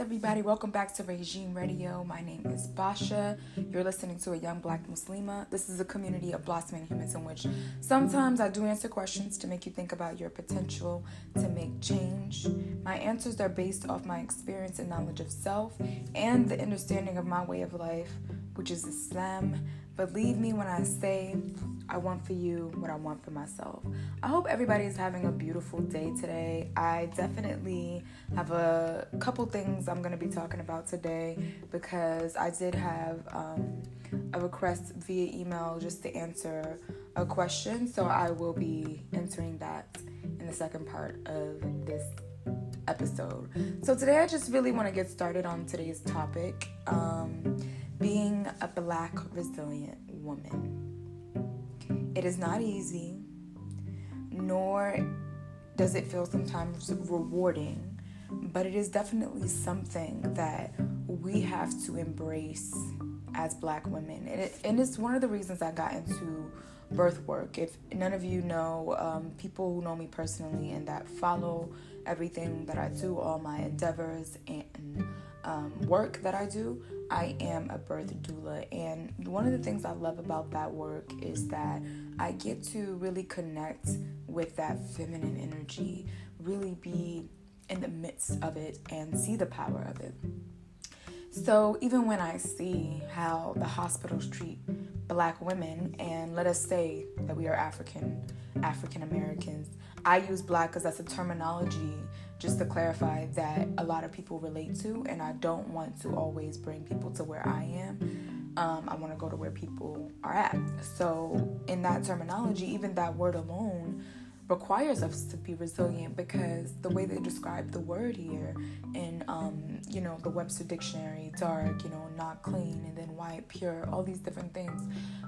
everybody. Welcome back to Regime Radio. My name is Basha. You're listening to a young black Muslima. This is a community of blossoming humans in which sometimes I do answer questions to make you think about your potential to make change. My answers are based off my experience and knowledge of self and the understanding of my way of life, which is Islam. Believe me when I say I want for you what I want for myself. I hope everybody is having a beautiful day today. I definitely have a couple things I'm going to be talking about today because I did have um, a request via email just to answer a question. So I will be answering that in the second part of this episode. So today I just really want to get started on today's topic. Um, being a black resilient woman. It is not easy, nor does it feel sometimes rewarding, but it is definitely something that we have to embrace as black women. And, it, and it's one of the reasons I got into birth work. If none of you know, um, people who know me personally and that follow everything that I do, all my endeavors and um, work that I do, I am a birth doula. And one of the things I love about that work is that I get to really connect with that feminine energy, really be in the midst of it and see the power of it. So even when I see how the hospitals treat black women, and let us say that we are African, African Americans, I use black because that's a terminology just to clarify that a lot of people relate to, and I don't want to always bring people to where I am. Um, I want to go to where people are at. So, in that terminology, even that word alone requires us to be resilient because the way they describe the word here in um, you know the Webster dictionary dark you know not clean and then white pure all these different things.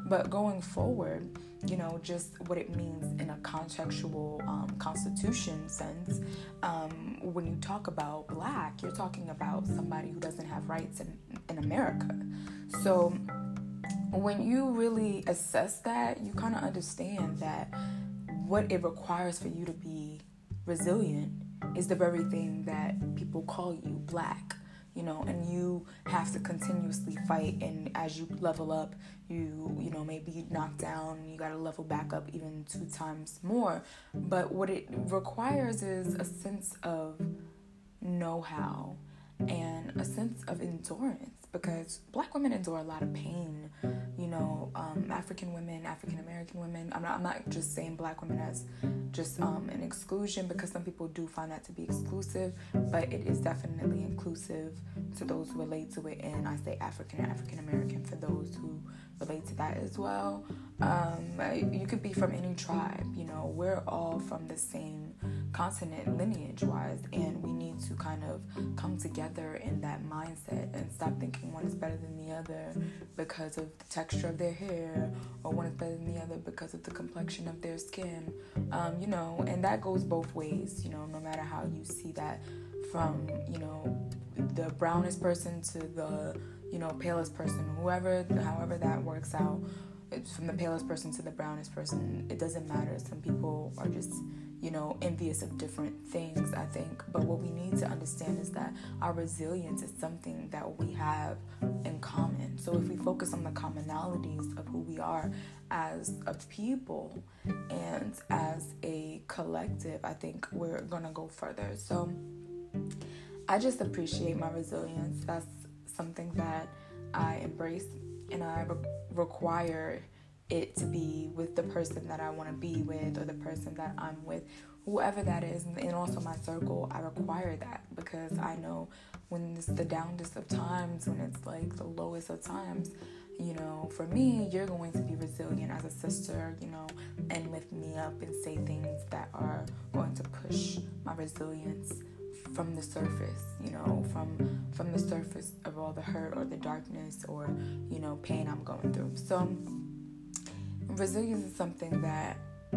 But going forward you know just what it means in a contextual um, constitution sense um, when you talk about black you're talking about somebody who doesn't have rights in, in America. So when you really assess that you kind of understand that what mm. it requires for you to be resilient is the very thing that people call you black you know and you have to continuously fight. And as you level up you you know maybe knock down. You got to level back up even two times more. But what it requires is a sense of know-how and a sense of endurance because black women endure a lot of pain. Know, um, African women, African American women. I'm not, I'm not just saying black women as just um, an exclusion because some people do find that to be exclusive, but it is definitely inclusive to those who relate to it. And I say African and African American for those who relate to that as well. Um, you could be from any tribe, you know, we're all from the same continent lineage wise, and we need to kind of come together in that mindset and stop thinking one is better than the other because of the texture of their hair, or one is better than the other because of the complexion of their skin, um, you know, and that goes both ways, you know, no matter how you see that from, you know, the brownest person to the you know, palest person, whoever, however that works out, it's from the palest person to the brownest person, it doesn't matter. Some people are just, you know, envious of different things, I think. But what we need to understand is that our resilience is something that we have in common. So if we focus on the commonalities of who we are as a people and as a collective, I think we're going to go further. So I just appreciate my resilience. That's something that I embrace and I re- require it to be with the person that I want to be with or the person that I'm with, whoever that is, and also my circle. I require that because I know when it's the downest of times, when it's like the lowest of times, you know, for me, you're going to be resilient as a sister, you know, and lift me up and say things that are going to push my resilience from the surface, you know, from from the surface of all the hurt or the darkness or you know pain I'm going through. So resilience is something that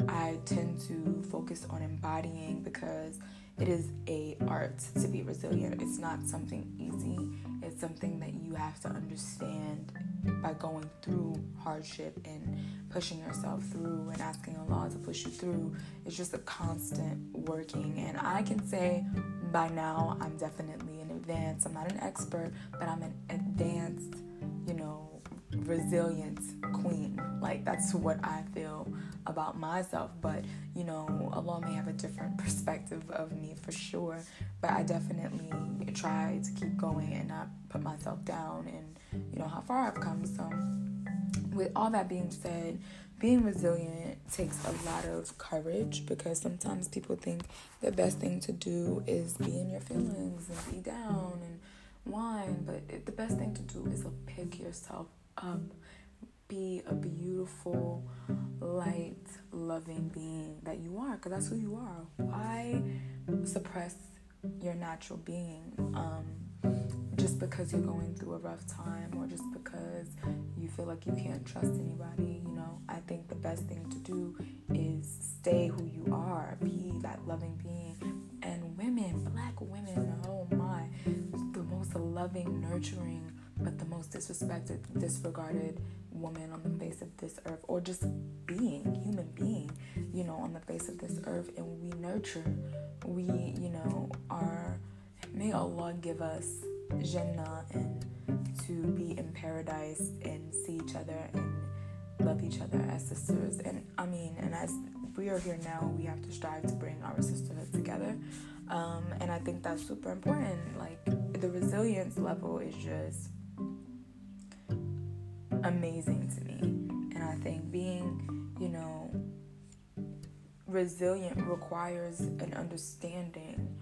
I tend to focus on embodying because it is a art to be resilient. It's not something easy. It's something that you have to understand by going through hardship and pushing yourself through and asking Allah to push you through. It's just a constant working. And I can say by now I'm definitely in a advanced. I'm not an expert, but I'm an advanced, you know, resilient queen. Like that's what I feel about myself. But you know, Allah may have a different perspective of me for sure. But I definitely try to keep going and not put myself down and you know how far I've come. So with all that being said, being resilient takes a lot of courage because sometimes people think the best thing to do is be in your feelings and be down and whine, but the best thing to do is to pick yourself up. Be a beautiful, light, loving being that you are because that's who you are. Why suppress your natural being? Um, just because you're going through a rough time or just because you feel like you can't trust anybody, you know, I think the best thing to do is stay who you are, be that loving being. And women, black women, oh my, the most loving, nurturing, but the most disrespected, disregarded woman on the face of this earth, or just being, human being, you know, on the face of this earth. And we nurture, we, you know, are, may Allah give us Jannah and to be in paradise and see each other and love each other as sisters. And I mean, and as we are here now, we have to strive to bring our sisterhood together. Um, and I think that's super important. Like the resilience level is just amazing to me. And I think being, you know, resilient requires an understanding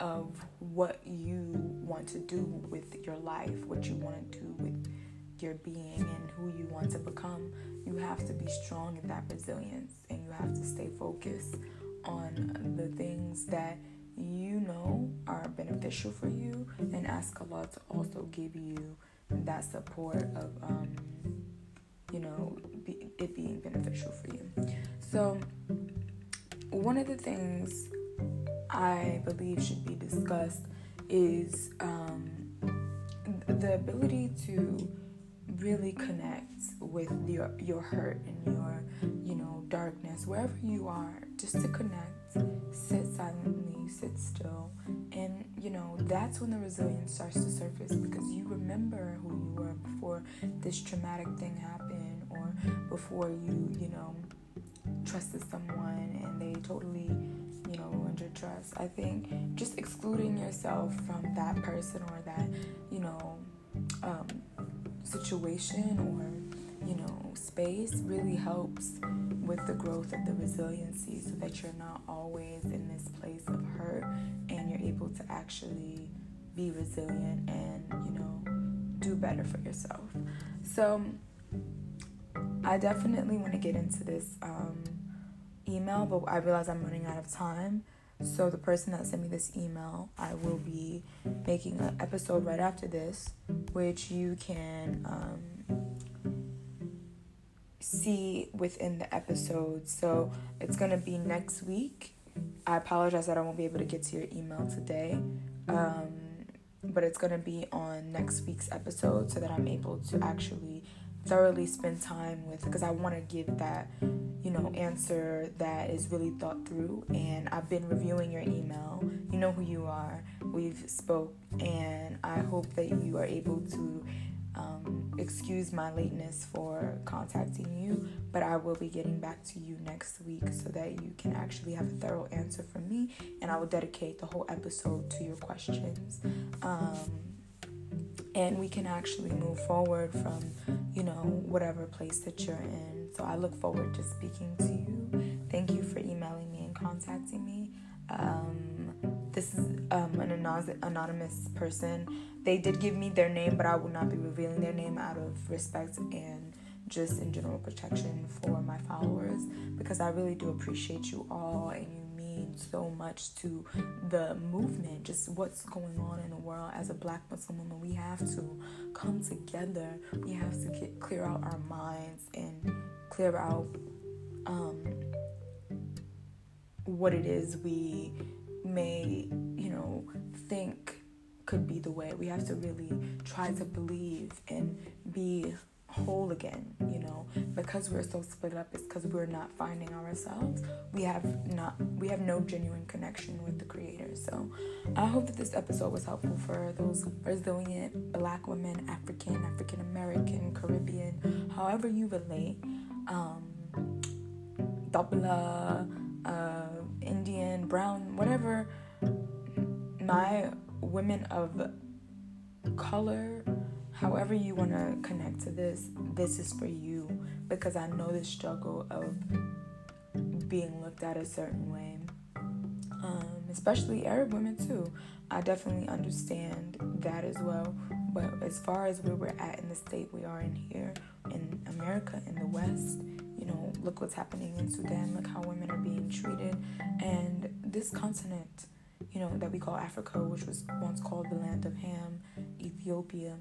of what you want to do with your life, what you want to do with your being and who you want to become, you have to be strong in that resilience and you have to stay focused on the things that you know are beneficial for you and ask Allah to also give you that support of um, you know be, it being beneficial for you. So one of the things I believe should be discussed is um, the ability to really connect with your your hurt and your you know darkness wherever you are just to connect sit silently sit still. And you know that's when the resilience starts to surface because you remember who you were before this traumatic thing happened or before you you know trusted someone and they totally you know ruined your trust. I think just excluding yourself from that person or that you know um, situation or you know space really helps with the growth of the resiliency so that you're not always in this place of hurt and you're able to actually be resilient and you know do better for yourself. So i definitely want to get into this um, email but i realize i'm running out of time. So the person that sent me this email, I will be making an episode right after this, which you can um, see within the episode. So it's gonna be next week. I apologize that I won't be able to get to your email today, um, but it's gonna be on next week's episode so that I'm able to actually thoroughly spend time with because I want to give that, you know, answer that is really thought through. And I've been reviewing your email. You know who you are. We've spoke, and I hope that you are able to um, excuse my lateness for contacting you, but I will be getting back to you next week so that you can actually have a thorough answer from me, and I will dedicate the whole episode to your questions. Um, and we can actually move forward from, you know, whatever place that you're in. So I look forward to speaking to you. Thank you for emailing me and contacting me. Um, this is um, an anonymous person. They did give me their name, but I will not be revealing their name out of respect and just in general protection for my followers because I really do appreciate you all and you mean so much to the movement, just what's going on in the world as a black Muslim woman. We have to come together. We have to get clear out our minds and clear out um, what it is we may, you know, think could be the way. We have to really try to believe and be whole again, you know, because we're so split up, it's because we're not finding ourselves. We have not, we have no genuine connection with the Creator. So, I hope that this episode was helpful for those resilient Black women, African, African American, Caribbean, however you relate. Um, uh, Indian, brown, whatever. My women of color however you want to connect to this, this is for you because I know the struggle of being looked at a certain way. Um, especially Arab women too. I definitely understand that as well. But as far as where we're at in the state we are in here, in America, in the West, know, look what's happening in Sudan, look how women are being treated. And this continent, you know, that we call Africa, which was once called the land of Ham, Ethiopia,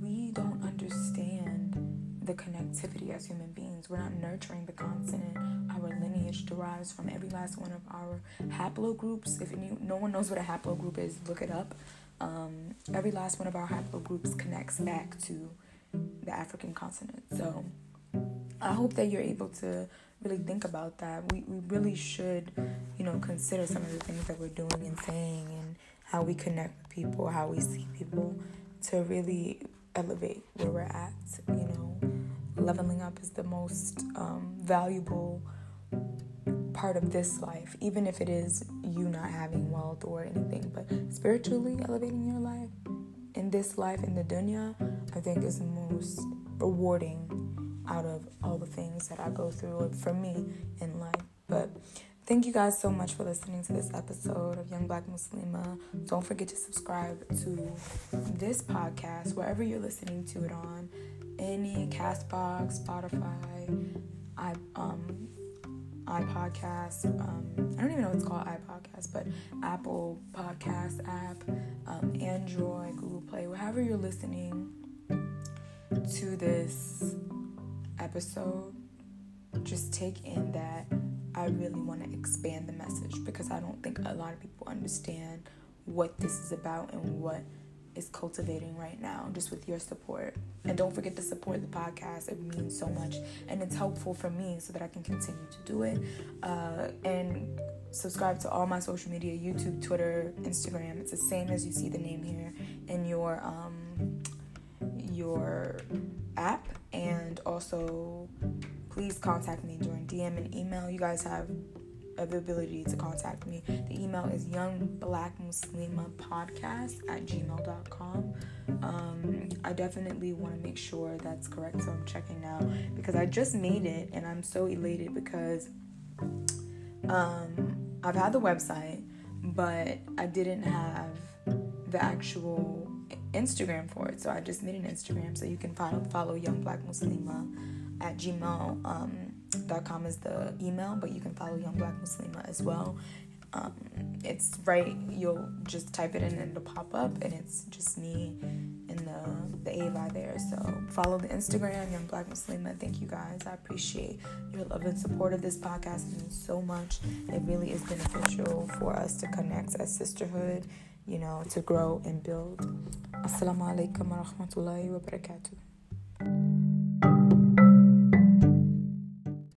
we don't understand the connectivity as human beings. We're not nurturing the continent. Our lineage derives from every last one of our haplogroups. If any, no one knows what a haplogroup is, look it up. Um, every last one of our haplogroups connects back to the African continent. So I hope that you're able to really think about that. We, we really should, you know, consider some of the things that we're doing and saying and how we connect with people, how we see people to really elevate where we're at. You know, leveling up is the most um, valuable part of this life, even if it is you not having wealth or anything. But spiritually elevating your life in this life, in the dunya, I think is the most rewarding out of all the things that I go through for me in life. But Thank you guys so much for listening to this episode of Young Black Muslima. Don't forget to subscribe to this podcast wherever you're listening to it on any Castbox, Spotify, i um iPodcast. Um, I don't even know what it's called iPodcast, but Apple Podcast app, um, Android, Google Play, wherever you're listening to this episode. Just take in that I really want to expand the message because I don't think a lot of people understand what this is about and what is cultivating right now just with your support. And don't forget to support the podcast. It means so much and it's helpful for me so that I can continue to do it. Uh, and subscribe to all my social media YouTube, Twitter, Instagram. It's the same as you see the name here in your um, your app also please contact me during DM and email. You guys have the ability to contact me. The email is youngblackmuslimapodcast at gmail.com. Um, I definitely want to make sure that's correct, so I'm checking now because I just made it and I'm so elated because um, I've had the website, but I didn't have the actual Instagram for it, so I just made an Instagram so you can follow, follow Young Black Muslima at gmail.com um, is the email, but you can follow Young Black Muslima as well. Um, it's right, you'll just type it in and it'll pop up, and it's just me in the, the Ava there. So follow the Instagram, Young Black Muslima. Thank you guys. I appreciate your love and support of this podcast. Means so much. It really is beneficial for us to connect as sisterhood, you know, to grow and build. Assalamu alaikum wa rahmatullahi wa barakatuh.